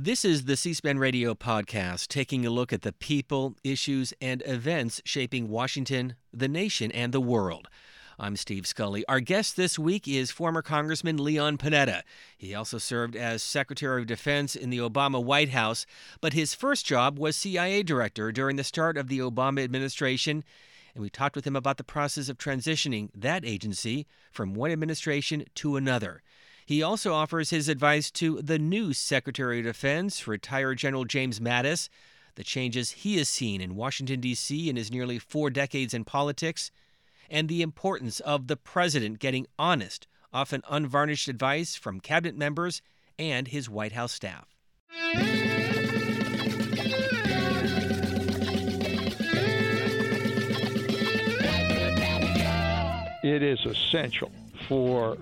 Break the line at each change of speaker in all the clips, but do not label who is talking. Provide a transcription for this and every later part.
This is the C SPAN radio podcast, taking a look at the people, issues, and events shaping Washington, the nation, and the world. I'm Steve Scully. Our guest this week is former Congressman Leon Panetta. He also served as Secretary of Defense in the Obama White House, but his first job was CIA Director during the start of the Obama administration. And we talked with him about the process of transitioning that agency from one administration to another. He also offers his advice to the new Secretary of Defense, retired General James Mattis, the changes he has seen in Washington, D.C. in his nearly four decades in politics, and the importance of the President getting honest, often unvarnished advice from cabinet members and his White House staff.
It is essential for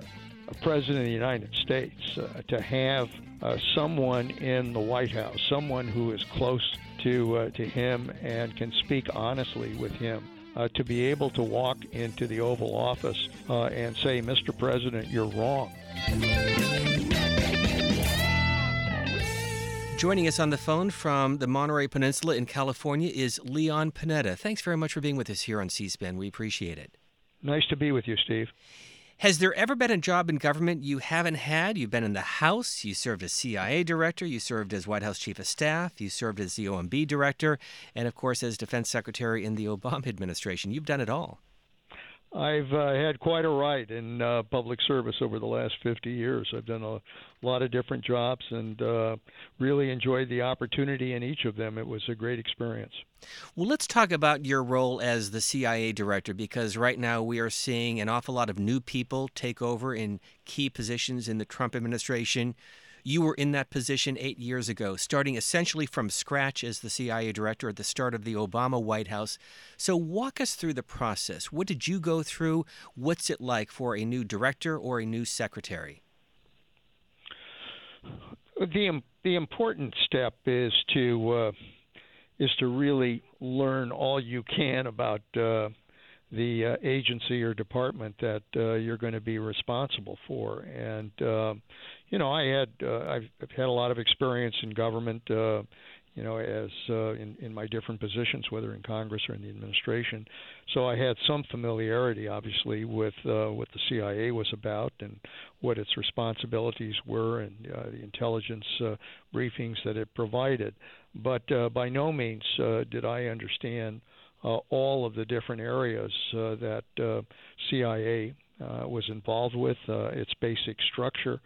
President of the United States uh, to have uh, someone in the White House, someone who is close to uh, to him and can speak honestly with him. Uh, to be able to walk into the Oval Office uh, and say, Mr. President, you're wrong.
Joining us on the phone from the Monterey Peninsula in California is Leon Panetta. Thanks very much for being with us here on C SPAN. We appreciate it.
Nice to be with you, Steve.
Has there ever been a job in government you haven't had? You've been in the House, you served as CIA director, you served as White House chief of staff, you served as the OMB director, and of course as defense secretary in the Obama administration. You've done it all.
I've uh, had quite a ride in uh, public service over the last 50 years. I've done a lot of different jobs and uh, really enjoyed the opportunity in each of them. It was a great experience.
Well, let's talk about your role as the CIA director because right now we are seeing an awful lot of new people take over in key positions in the Trump administration. You were in that position eight years ago, starting essentially from scratch as the CIA director at the start of the Obama White House. So, walk us through the process. What did you go through? What's it like for a new director or a new secretary?
The the important step is to uh, is to really learn all you can about uh, the uh, agency or department that uh, you're going to be responsible for. And uh, you know, I had uh, I've, I've had a lot of experience in government. Uh, you know, as uh, in in my different positions, whether in Congress or in the administration. So I had some familiarity, obviously, with uh, what the CIA was about and what its responsibilities were, and uh, the intelligence uh, briefings that it provided. But uh, by no means uh, did I understand uh, all of the different areas uh, that uh, CIA uh, was involved with, uh, its basic structure,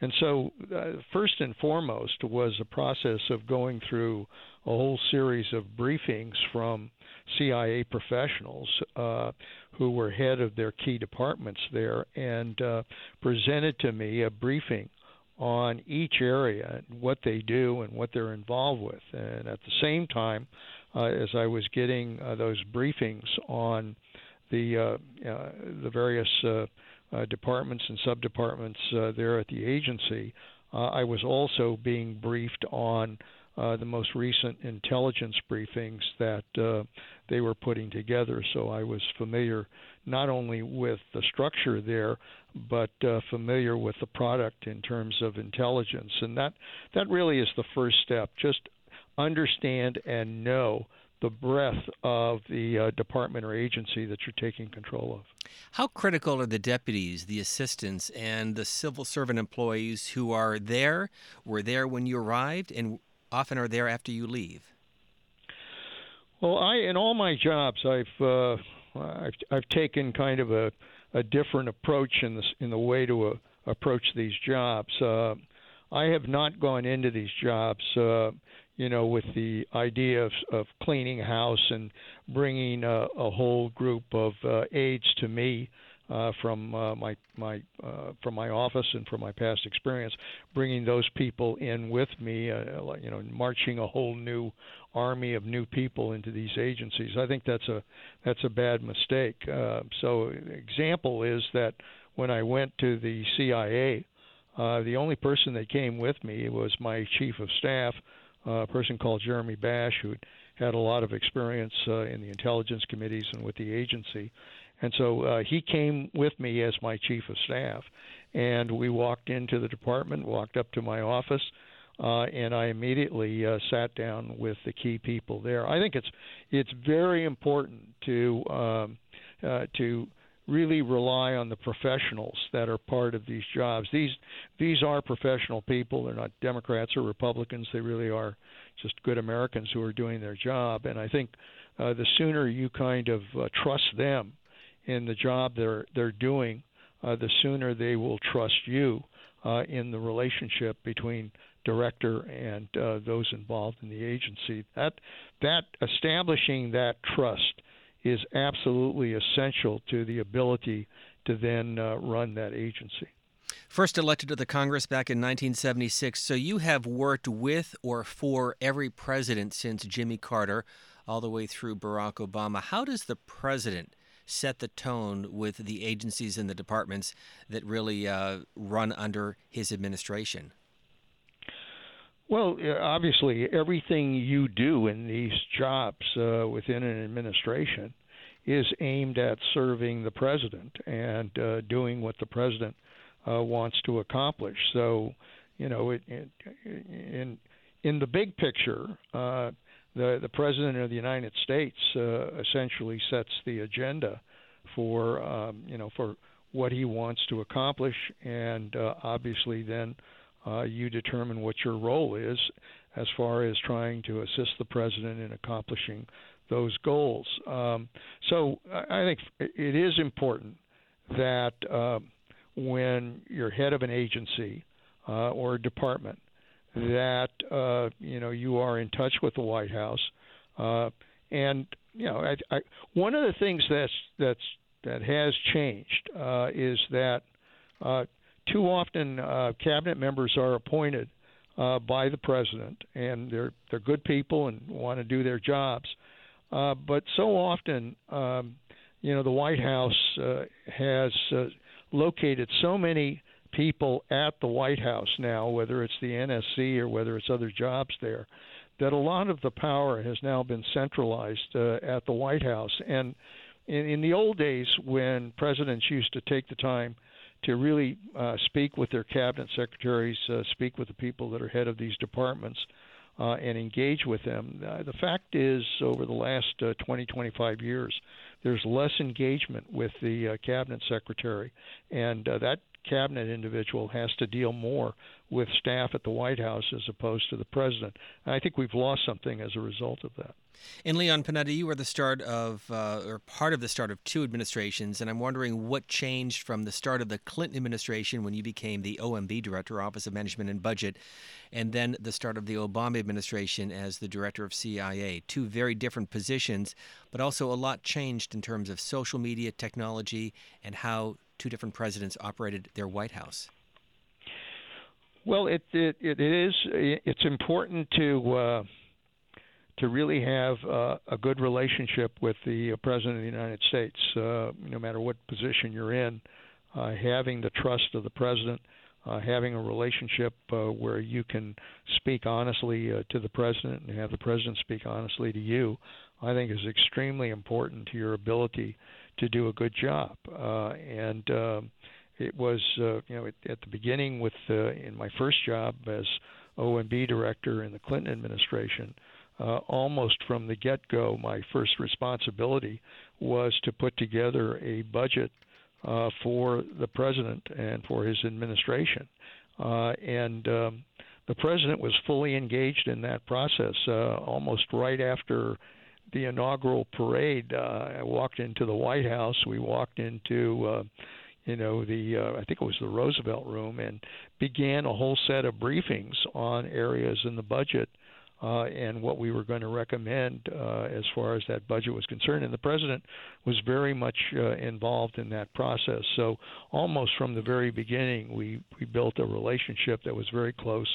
and so, uh, first and foremost, was a process of going through a whole series of briefings from CIA professionals uh, who were head of their key departments there and uh, presented to me a briefing on each area, what they do, and what they're involved with. And at the same time, uh, as I was getting uh, those briefings on the uh, uh, the various uh, departments and subdepartments there at the agency, I was also being briefed on the most recent intelligence briefings that they were putting together. So I was familiar not only with the structure there, but uh, familiar with the product in terms of intelligence. And that that really is the first step. Just understand and know the breadth of the uh, department or agency that you're taking control of.
How critical are the deputies, the assistants, and the civil servant employees who are there, were there when you arrived, and often are there after you leave?
Well, I in all my jobs, I've uh, I've, I've taken kind of a, a different approach in the in the way to uh, approach these jobs. Uh, I have not gone into these jobs uh, you know, with the idea of, of cleaning house and bringing a, a whole group of uh, aides to me uh, from uh, my my uh, from my office and from my past experience, bringing those people in with me, uh, you know, marching a whole new army of new people into these agencies. I think that's a that's a bad mistake. Uh, so, example is that when I went to the CIA, uh, the only person that came with me was my chief of staff a person called Jeremy Bash who had a lot of experience uh, in the intelligence committees and with the agency. And so uh, he came with me as my chief of staff, and we walked into the department, walked up to my office. uh, and I immediately uh, sat down with the key people there. I think it's it's very important to um, uh, to really rely on the professionals that are part of these jobs. These these are professional people. They're not Democrats or Republicans. They really are just good Americans who are doing their job. And I think uh, the sooner you kind of uh, trust them in the job they're they're doing, uh, the sooner they will trust you uh, in the relationship between director and uh, those involved in the agency. That that establishing that trust is absolutely essential to the ability to then uh, run that agency.
First elected to the Congress back in 1976, so you have worked with or for every president since Jimmy Carter all the way through Barack Obama. How does the president set the tone with the agencies and the departments that really uh, run under his administration?
Well, obviously, everything you do in these jobs uh, within an administration is aimed at serving the president and uh, doing what the president uh, wants to accomplish. So, you know, it, it, in in the big picture, uh, the the president of the United States uh, essentially sets the agenda for um, you know for what he wants to accomplish, and uh, obviously then uh, you determine what your role is as far as trying to assist the president in accomplishing those goals. Um, so I think it is important that uh, when you're head of an agency uh, or a department, that uh, you know you are in touch with the White House, uh, and you know I, I, one of the things that's that's that has changed uh, is that uh, too often uh, cabinet members are appointed uh, by the president, and they're they're good people and want to do their jobs. Uh, but so often, um, you know, the White House uh, has uh, located so many people at the White House now, whether it's the NSC or whether it's other jobs there, that a lot of the power has now been centralized uh, at the White House. And in, in the old days, when presidents used to take the time to really uh, speak with their cabinet secretaries, uh, speak with the people that are head of these departments, uh, and engage with them. Uh, the fact is, over the last uh, 20, 25 years, there's less engagement with the uh, cabinet secretary, and uh, that cabinet individual has to deal more with staff at the White House as opposed to the president. And I think we've lost something as a result of that.
And Leon Panetta, you were the start of, uh, or part of the start of two administrations, and I'm wondering what changed from the start of the Clinton administration when you became the OMB director, Office of Management and Budget, and then the start of the Obama administration as the director of CIA. Two very different positions, but also a lot changed in terms of social media, technology, and how two different presidents operated their White House.
Well, it it, it is it's important to uh, to really have uh, a good relationship with the uh, president of the United States, uh, no matter what position you're in. Uh, having the trust of the president, uh, having a relationship where you can speak honestly to the president and have the president speak honestly to you, I think is extremely important to your ability to do a good job. Uh, and um, it was, uh, you know, at, at the beginning with uh, in my first job as OMB director in the Clinton administration. Uh, almost from the get-go, my first responsibility was to put together a budget uh, for the president and for his administration. Uh, and um, the president was fully engaged in that process. Uh, almost right after the inaugural parade, uh, I walked into the White House. We walked into uh, you know the uh, I think it was the Roosevelt Room and began a whole set of briefings on areas in the budget uh, and what we were going to recommend uh, as far as that budget was concerned. And the president was very much uh, involved in that process. So almost from the very beginning, we we built a relationship that was very close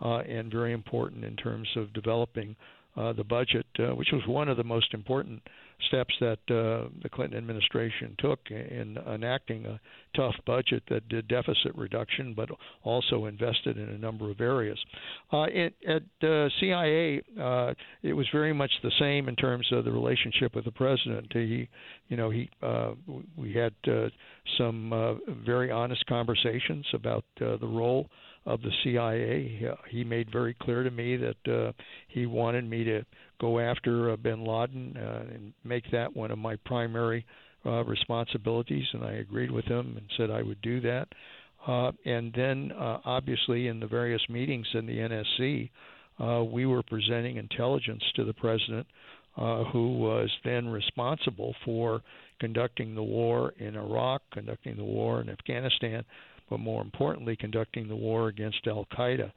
uh, and very important in terms of developing uh, the budget, uh, which was one of the most important steps that uh, the Clinton administration took in enacting a tough budget that did deficit reduction, but also invested in a number of areas. Uh, it, at uh, CIA, uh, it was very much the same in terms of the relationship with the president. He, you know, he we had some very honest conversations about the role of the CIA. He, made very clear to me that uh, he wanted me to go after uh, bin Laden uh, and make that one of my primary uh, responsibilities, and I agreed with him and said I would do that. Uh, and then, uh, obviously, in the various meetings in the NSC, uh, we were presenting intelligence to the president, uh, who was then responsible for conducting the war in Iraq, conducting the war in Afghanistan, but more importantly, conducting the war against Al Qaeda.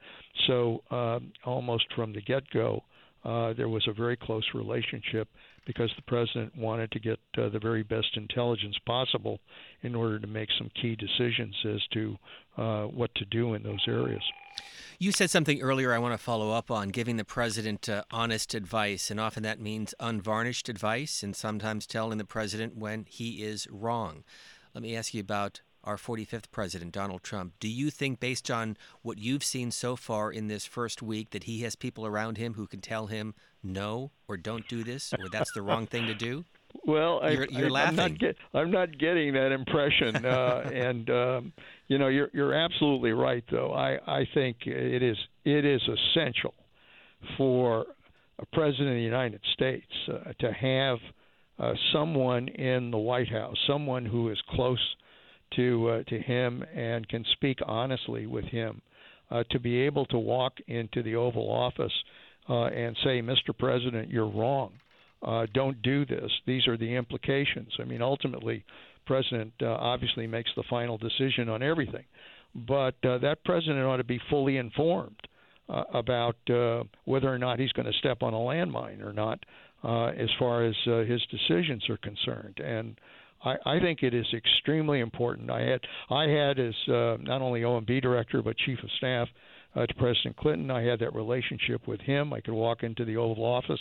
So, um, almost from the get go, uh, there was a very close relationship because the president wanted to get uh, the very best intelligence possible in order to make some key decisions as to uh, what to do in those areas.
You said something earlier I want to follow up on giving the president uh, honest advice, and often that means unvarnished advice, and sometimes telling the president when he is wrong. Let me ask you about our 45th president, Donald Trump. Do you think, based on what you've seen so far in this first week, that he has people around him who can tell him no or don't do this or that's the wrong thing to do?
Well,
you're, you're
I,
laughing.
I'm not, get, not, getting that impression, uh, and um, you know, you're you're absolutely right. Though I I think it is it is essential for a president of the United States uh, to have uh, someone in the White House, someone who is close to uh, to him and can speak honestly with him, uh, to be able to walk into the Oval Office uh, and say, "Mr. President, you're wrong. Uh, don't do this. These are the implications." I mean, ultimately, President obviously makes the final decision on everything, but that president ought to be fully informed about uh, whether or not he's going to step on a landmine or not, uh, as far as uh, his decisions are concerned. And I, I think it is extremely important. I had I had as uh, not only OMB director but chief of staff uh, to President Clinton. I had that relationship with him. I could walk into the Oval Office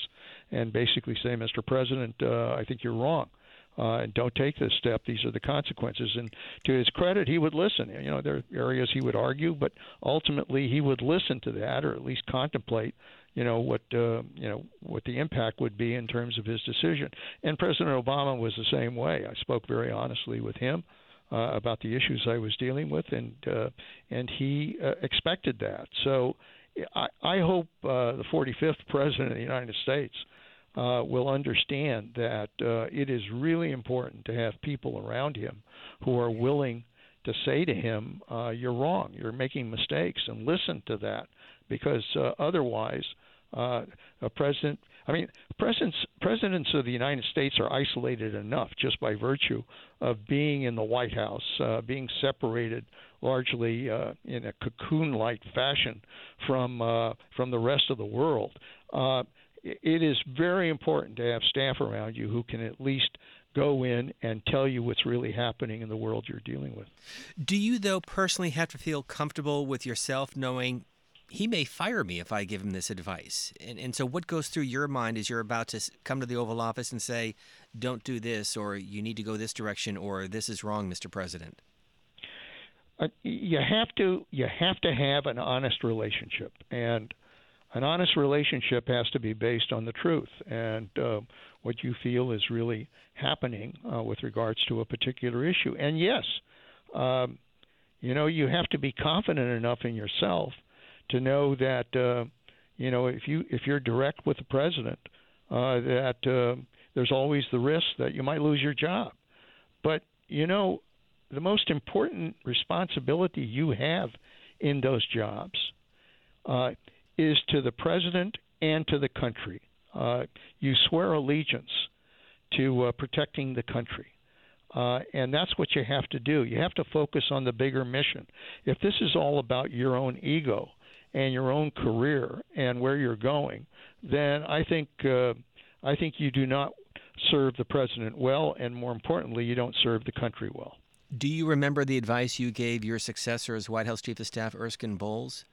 and basically say, "Mr. President, uh, I think you're wrong." Uh, and don't take this step. These are the consequences. And to his credit, he would listen. You know, there are areas he would argue, but ultimately he would listen to that, or at least contemplate you know what uh, you know what the impact would be in terms of his decision. And President Obama was the same way. I spoke very honestly with him uh, about the issues I was dealing with, and uh, and he uh, expected that. So I, I hope uh, the 45th President of the United States. Uh, will understand that uh, it is really important to have people around him who are willing to say to him, uh, "You're wrong. You're making mistakes," and listen to that, because uh, otherwise, uh, a president. I mean, presidents presidents of the United States are isolated enough just by virtue of being in the White House, uh, being separated largely uh, in a cocoon-like fashion from uh, from the rest of the world. Uh, it is very important to have staff around you who can at least go in and tell you what's really happening in the world you're dealing with.
Do you, though, personally have to feel comfortable with yourself knowing he may fire me if I give him this advice. And, and so, what goes through your mind as you're about to come to the Oval Office and say, don't do this, or you need to go this direction, or this is wrong, Mr. President?
Uh, you have to you have to have an honest relationship, and an honest relationship has to be based on the truth and uh, what you feel is really happening uh, with regards to a particular issue. And yes, um, you know you have to be confident enough in yourself to know that uh, you know if you if you're direct with the president, uh, that uh, there's always the risk that you might lose your job. But you know, the most important responsibility you have in those jobs uh, is to the president and to the country. Uh, you swear allegiance to uh, protecting the country. Uh, and that's what you have to do. You have to focus on the bigger mission. If this is all about your own ego, and your own career and where you're going, then I think uh, I think you do not serve the president well, and more importantly, you don't serve the country well.
Do you remember the advice you gave your successor as White House Chief of Staff, Erskine Bowles?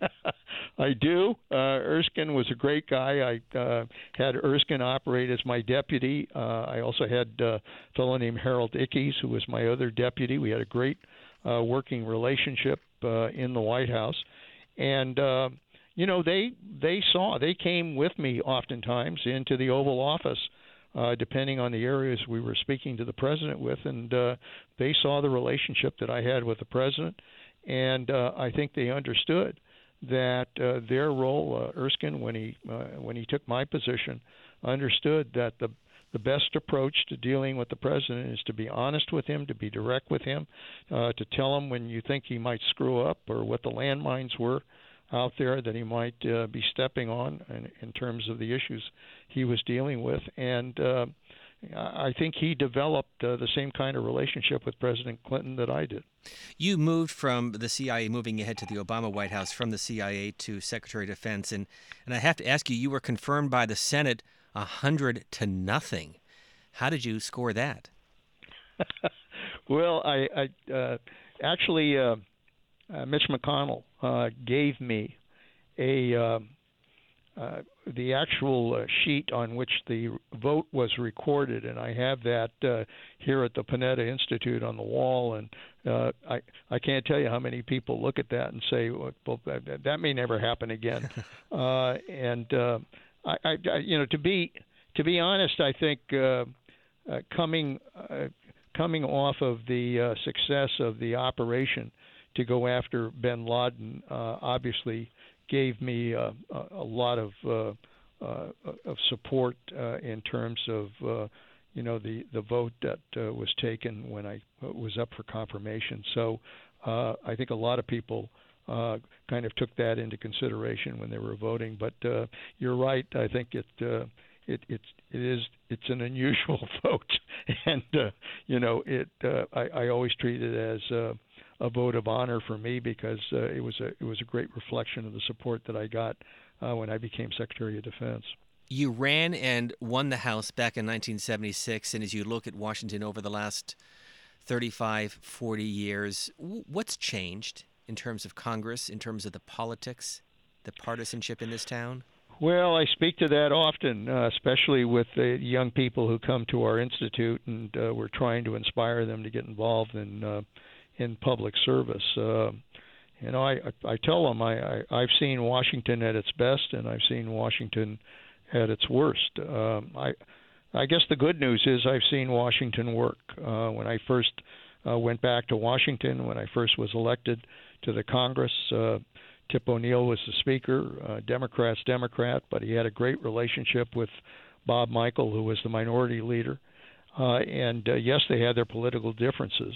I do. Uh, Erskine was a great guy. I uh, had Erskine operate as my deputy. Uh, I also had uh, a fellow named Harold Ickes, who was my other deputy. We had a great uh, working relationship uh, in the White House, and uh, you know they they saw they came with me oftentimes into the Oval Office. Uh, depending on the areas we were speaking to the president with, and uh, they saw the relationship that I had with the president, and uh, I think they understood that uh, their role, uh, Erskine, when he uh, when he took my position, understood that the the best approach to dealing with the president is to be honest with him, to be direct with him, uh, to tell him when you think he might screw up or what the landmines were out there that he might uh, be stepping on in, in terms of the issues he was dealing with. And uh, I think he developed uh, the same kind of relationship with President Clinton that I did.
You moved from the CIA, moving ahead to the Obama White House, from the CIA to Secretary of Defense, and and I have to ask you, you were confirmed by the Senate a hundred to nothing. How did you score that?
well, I, I uh, actually uh, uh, Mitch McConnell uh, gave me a um, uh, the actual uh, sheet on which the vote was recorded, and I have that uh, here at the Panetta Institute on the wall. And uh, I I can't tell you how many people look at that and say, well, that, that may never happen again. uh, and I, I, you know, to be to be honest, I think uh, uh, coming uh, coming off of the uh, success of the operation to go after Bin Laden, uh, obviously gave me uh, a lot of uh, uh, of support in terms of uh, you know the the vote that was taken when I was up for confirmation. So uh, I think a lot of people uh, kind of took that into consideration when they were voting. But uh, you're right. I think it. Uh, it it's it is it's an unusual vote, and uh, you know it. Uh, I, I always treat it as uh, a vote of honor for me because uh, it was a it was a great reflection of the support that I got uh, when I became Secretary of Defense.
You ran and won the House back in 1976, and as you look at Washington over the last 35, 40 years, what's changed in terms of Congress, in terms of the politics, the partisanship in this town?
Well, I speak to that often, uh, especially with the young people who come to our institute, and uh, we're trying to inspire them to get involved in uh, in public service. Uh, you know, I, I tell them I, I I've seen Washington at its best, and I've seen Washington at its worst. Um, I I guess the good news is I've seen Washington work. Uh, when I first uh, went back to Washington, when I first was elected to the Congress, uh, Tip O'Neill was the Speaker, uh, Democrats Democrat, but he had a great relationship with Bob Michel, who was the Minority Leader. Uh, and uh, yes, they had their political differences,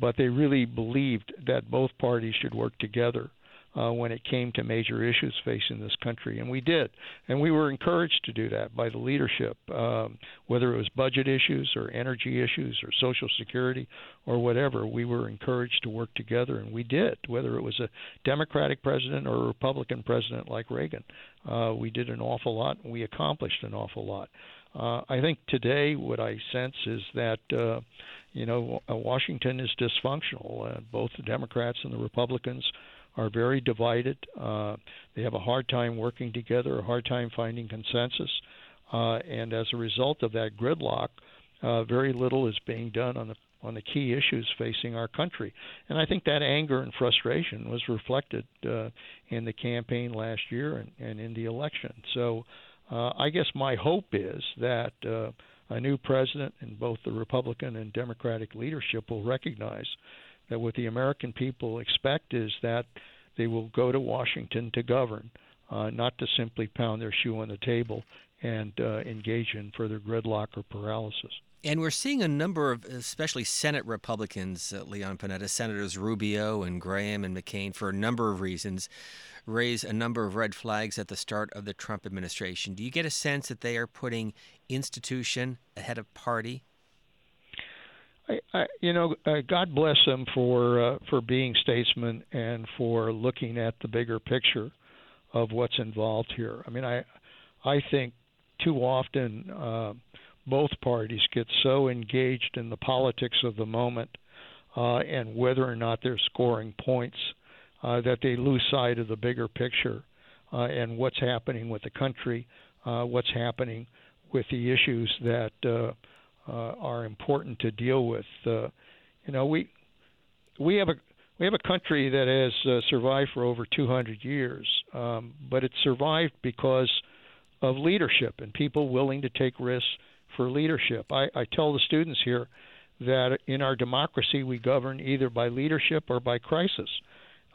but they really believed that both parties should work together uh, when it came to major issues facing this country, and we did, and we were encouraged to do that by the leadership, um, whether it was budget issues or energy issues or social security or whatever. We were encouraged to work together, and we did, whether it was a Democratic president or a Republican president like Reagan. Uh, we did an awful lot, and we accomplished an awful lot. Uh, I think today what I sense is that uh, you know Washington is dysfunctional. Uh, both the Democrats and the Republicans are very divided. Uh, they have a hard time working together, a hard time finding consensus, uh, and as a result of that gridlock, uh, very little is being done on the on the key issues facing our country. And I think that anger and frustration was reflected uh, in the campaign last year and, and in the election. So uh, I guess my hope is that uh, a new president and both the Republican and Democratic leadership will recognize that what the American people expect is that they will go to Washington to govern, uh, not to simply pound their shoe on the table and uh, engage in further gridlock or paralysis.
And we're seeing a number of, especially Senate Republicans, uh, Leon Panetta, Senators Rubio and Graham and McCain, for a number of reasons, raise a number of red flags at the start of the Trump administration. Do you get a sense that they are putting institution ahead of party?
I, I, you know, uh, God bless them for uh, for being statesmen and for looking at the bigger picture of what's involved here. I mean, I I think too often. Uh, both parties get so engaged in the politics of the moment uh, and whether or not they're scoring points uh, that they lose sight of the bigger picture. uh, and what's happening with the country, uh, what's happening with the issues that uh, uh, are important to deal with. Uh, you know, we we have a we have a country that has uh, survived for over 200 years, um, but it survived because of leadership and people willing to take risks for leadership. I, I tell the students here that in our democracy we govern either by leadership or by crisis.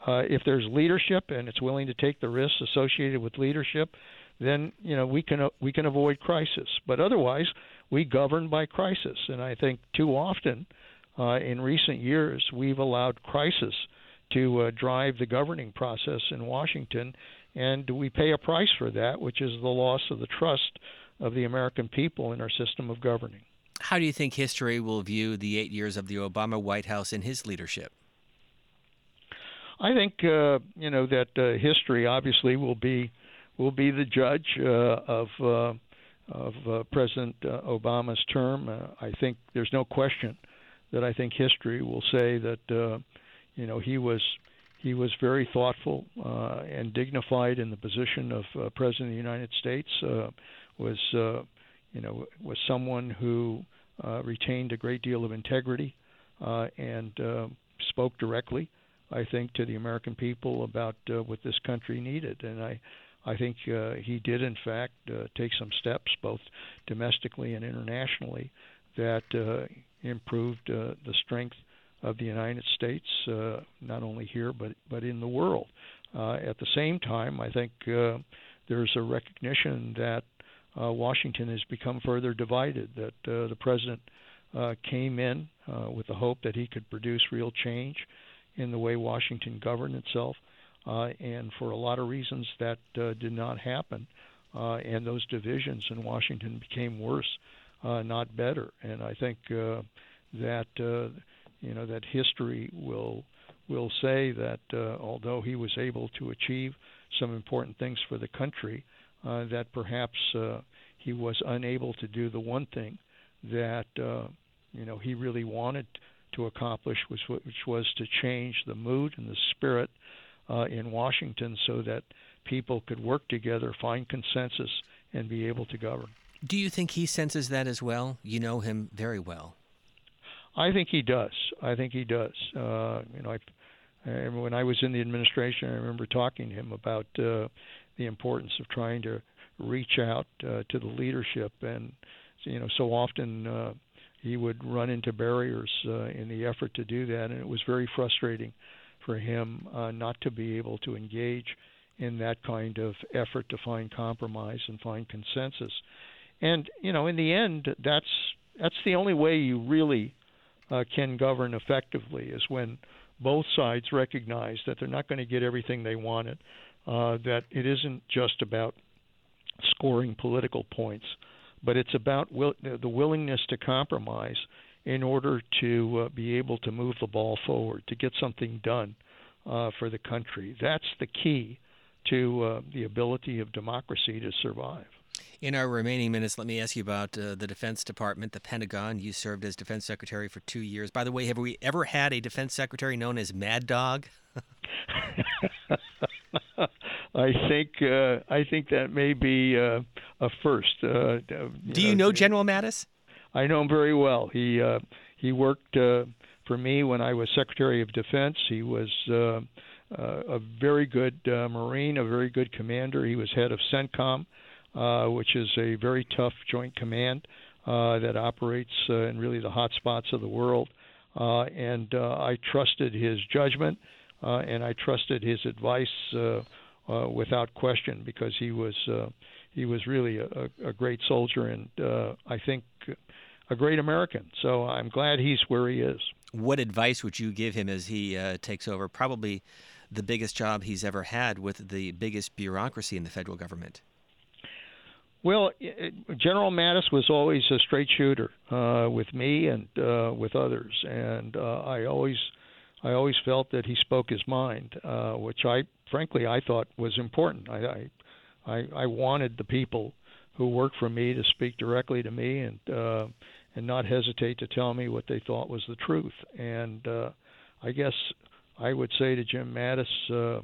Uh, if there's leadership and it's willing to take the risks associated with leadership, then you know we can we can avoid crisis. But otherwise, we govern by crisis, and I think too often uh, in recent years we've allowed crisis to uh, drive the governing process in Washington, and we pay a price for that, which is the loss of the trust of the American people in our system of governing.
How do you think history will view the eight years of the Obama White House and his leadership?
I think uh, you know that uh, history obviously will be will be the judge uh, of uh, of uh, President uh, Obama's term. Uh, I think there's no question that I think history will say that uh, you know he was he was very thoughtful uh, and dignified in the position of President of the United States. Uh, was uh, you know was someone who uh, retained a great deal of integrity uh, and uh, spoke directly I think, to the American people about uh, what this country needed. And I, I think uh, he did, in fact, uh, take some steps, both domestically and internationally, that uh, improved uh, the strength of the United States, uh, not only here but but in the world. Uh, at the same time, I think uh, there's a recognition that uh, Washington has become further divided. That uh, the president uh, came in uh, with the hope that he could produce real change in the way Washington governed itself, uh, and for a lot of reasons that uh, did not happen, uh, and those divisions in Washington became worse, uh, not better. And I think uh, that uh, you know that history will will say that uh, although he was able to achieve some important things for the country, uh, that perhaps uh, he was unable to do the one thing that uh, you know he really wanted to accomplish, which, which was to change the mood and the spirit uh, in Washington so that people could work together, find consensus, and be able to govern.
Do you think he senses that as well? You know him very well.
I think he does. I think he does. Uh, you know, I, I, when I was in the administration, I remember talking to him about uh, the importance of trying to reach out uh, to the leadership, and you know, so often uh, he would run into barriers uh, in the effort to do that, and it was very frustrating for him uh, not to be able to engage in that kind of effort to find compromise and find consensus. And you know, in the end, that's that's the only way you really uh, can govern effectively is when both sides recognize that they're not going to get everything they wanted, uh, that it isn't just about scoring political points, but it's about will, the willingness to compromise in order to uh, be able to move the ball forward, to get something done uh, for the country. That's the key to uh, the ability of democracy to survive.
In our remaining minutes, let me ask you about uh, the Defense Department, the Pentagon. You served as Defense Secretary for two years. By the way, have we ever had a Defense Secretary known as Mad Dog?
I think uh, I think that may be uh, a first. Uh,
Do you know General Mattis?
I know him very well. He uh, he worked uh, for me when I was Secretary of Defense. He was uh, uh, a very good uh, Marine, a very good commander. He was head of CENTCOM, uh, which is a very tough joint command uh, that operates uh, in really the hot spots of the world. Uh, and uh, I trusted his judgment, uh, and I trusted his advice uh, uh, without question because he was uh, he was really a, a great soldier and uh, I think a great American. So I'm glad he's where he is.
What advice would you give him as he uh, takes over probably the biggest job he's ever had with the biggest bureaucracy in the federal government?
Well, General Mattis was always a straight shooter uh, with me and uh, with others, and uh, I always, I always felt that he spoke his mind, uh, which I, frankly, I thought was important. I, I, I wanted the people who worked for me to speak directly to me and uh, and not hesitate to tell me what they thought was the truth. And uh, I guess I would say to Jim Mattis, uh,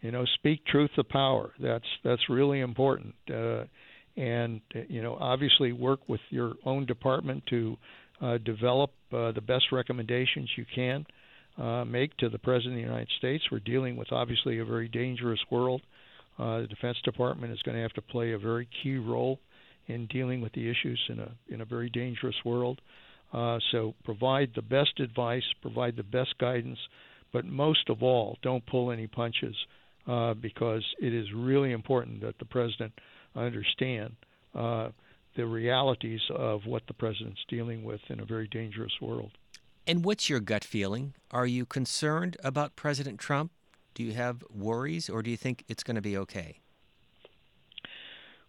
you know, speak truth to power. That's that's really important. Uh, and you know, obviously, work with your own department to uh, develop uh, the best recommendations you can uh, make to the President of the United States. We're dealing with obviously a very dangerous world. Uh, the Defense Department is going to have to play a very key role in dealing with the issues in a in a very dangerous world. Uh, so provide the best advice, provide the best guidance, but most of all, don't pull any punches uh, because it is really important that the president understand uh, the realities of what the president's dealing with in a very dangerous world.
And what's your gut feeling? Are you concerned about President Trump? Do you have worries, or do you think it's going to be okay?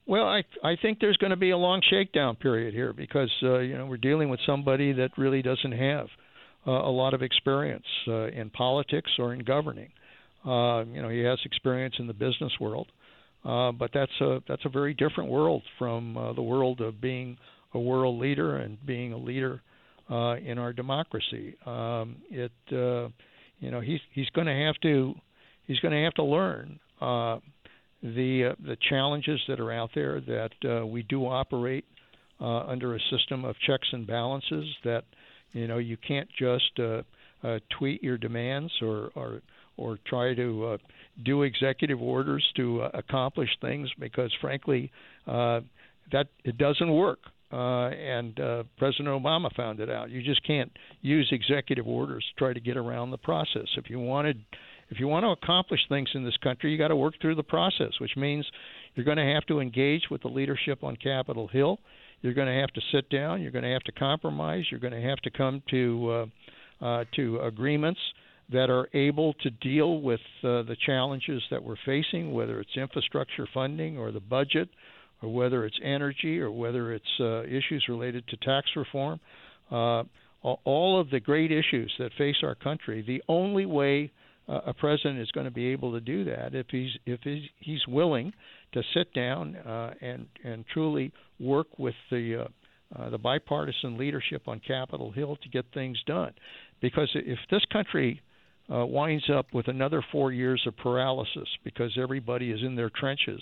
Well, I I think there's going to be a long shakedown period here because uh, you know we're dealing with somebody that really doesn't have uh, a lot of experience uh, in politics or in governing. Uh, you know, he has experience in the business world, uh, but that's a that's a very different world from uh, the world of being a world leader and being a leader uh, in our democracy. Um, it uh, you know he's he's going to have to he's going to have to learn uh, the uh, the challenges that are out there that uh, we do operate uh, under a system of checks and balances that you know you can't just uh, uh, tweet your demands or or or try to uh, do executive orders to accomplish things because frankly uh, that it doesn't work uh, and uh, President Obama found it out. You just can't use executive orders to try to get around the process. If you wanted if you want to accomplish things in this country, you got to work through the process, which means you're going to have to engage with the leadership on Capitol Hill. You're going to have to sit down. You're going to have to compromise. You're going to have to come to uh, uh, to agreements that are able to deal with uh, the challenges that we're facing, whether it's infrastructure funding or the budget, or whether it's energy, or whether it's uh, issues related to tax reform. Uh, all of the great issues that face our country. The only way uh, a president is going to be able to do that if he's if he's, he's willing to sit down uh, and and truly work with the uh, uh, the bipartisan leadership on Capitol Hill to get things done. Because if this country uh, winds up with another four years of paralysis because everybody is in their trenches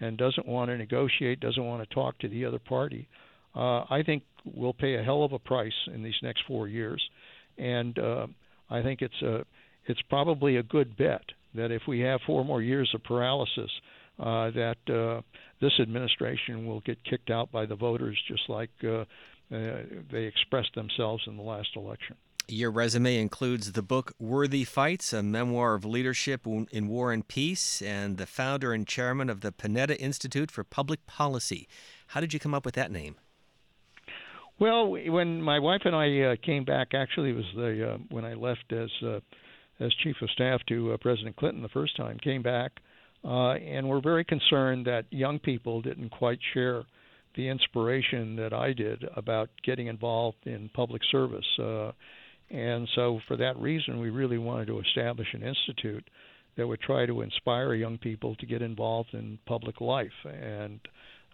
and doesn't want to negotiate, doesn't want to talk to the other party, uh, I think we'll pay a hell of a price in these next four years. And uh, I think it's a it's probably a good bet that if we have four more years of paralysis, uh, that uh, this administration will get kicked out by the voters, just like uh, uh, they expressed themselves in the last election.
Your resume includes the book Worthy Fights, a memoir of leadership in war and peace, and the founder and chairman of the Panetta Institute for Public Policy. How did you come up with that name?
Well, when my wife and I uh, came back, actually, it was the uh, when I left as uh, as chief of staff to uh, President Clinton the first time, came back uh, and were very concerned that young people didn't quite share the inspiration that I did about getting involved in public service. Uh, and so, for that reason, we really wanted to establish an institute that would try to inspire young people to get involved in public life. And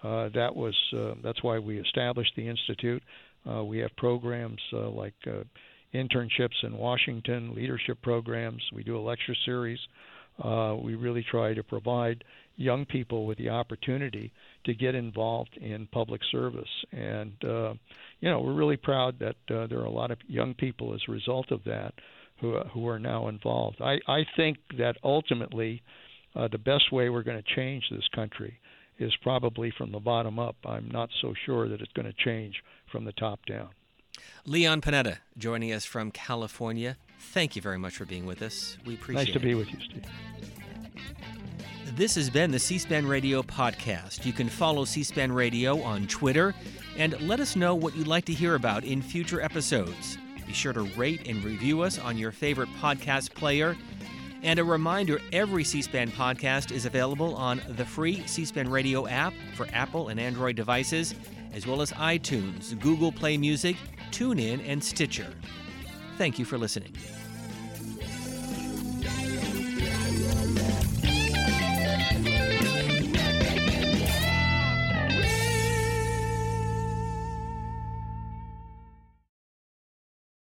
uh, that was uh, that's why we established the institute. Uh, we have programs uh, like uh, internships in Washington, leadership programs. We do a lecture series. Uh, we really try to provide young people with the opportunity to get involved in public service. And, uh, you know, we're really proud that uh, there are a lot of young people as a result of that who, who are now involved. I, I think that ultimately uh, the best way we're going to change this country is probably from the bottom up. I'm not so sure that it's going to change from the top down.
Leon Panetta joining us from California. Thank you very much for being with us. We appreciate
it. Nice to be with you, Steve.
This has been the C SPAN Radio podcast. You can follow C SPAN Radio on Twitter and let us know what you'd like to hear about in future episodes. Be sure to rate and review us on your favorite podcast player. And a reminder every C SPAN podcast is available on the free C SPAN Radio app for Apple and Android devices, as well as iTunes, Google Play Music, TuneIn, and Stitcher. Thank you for listening.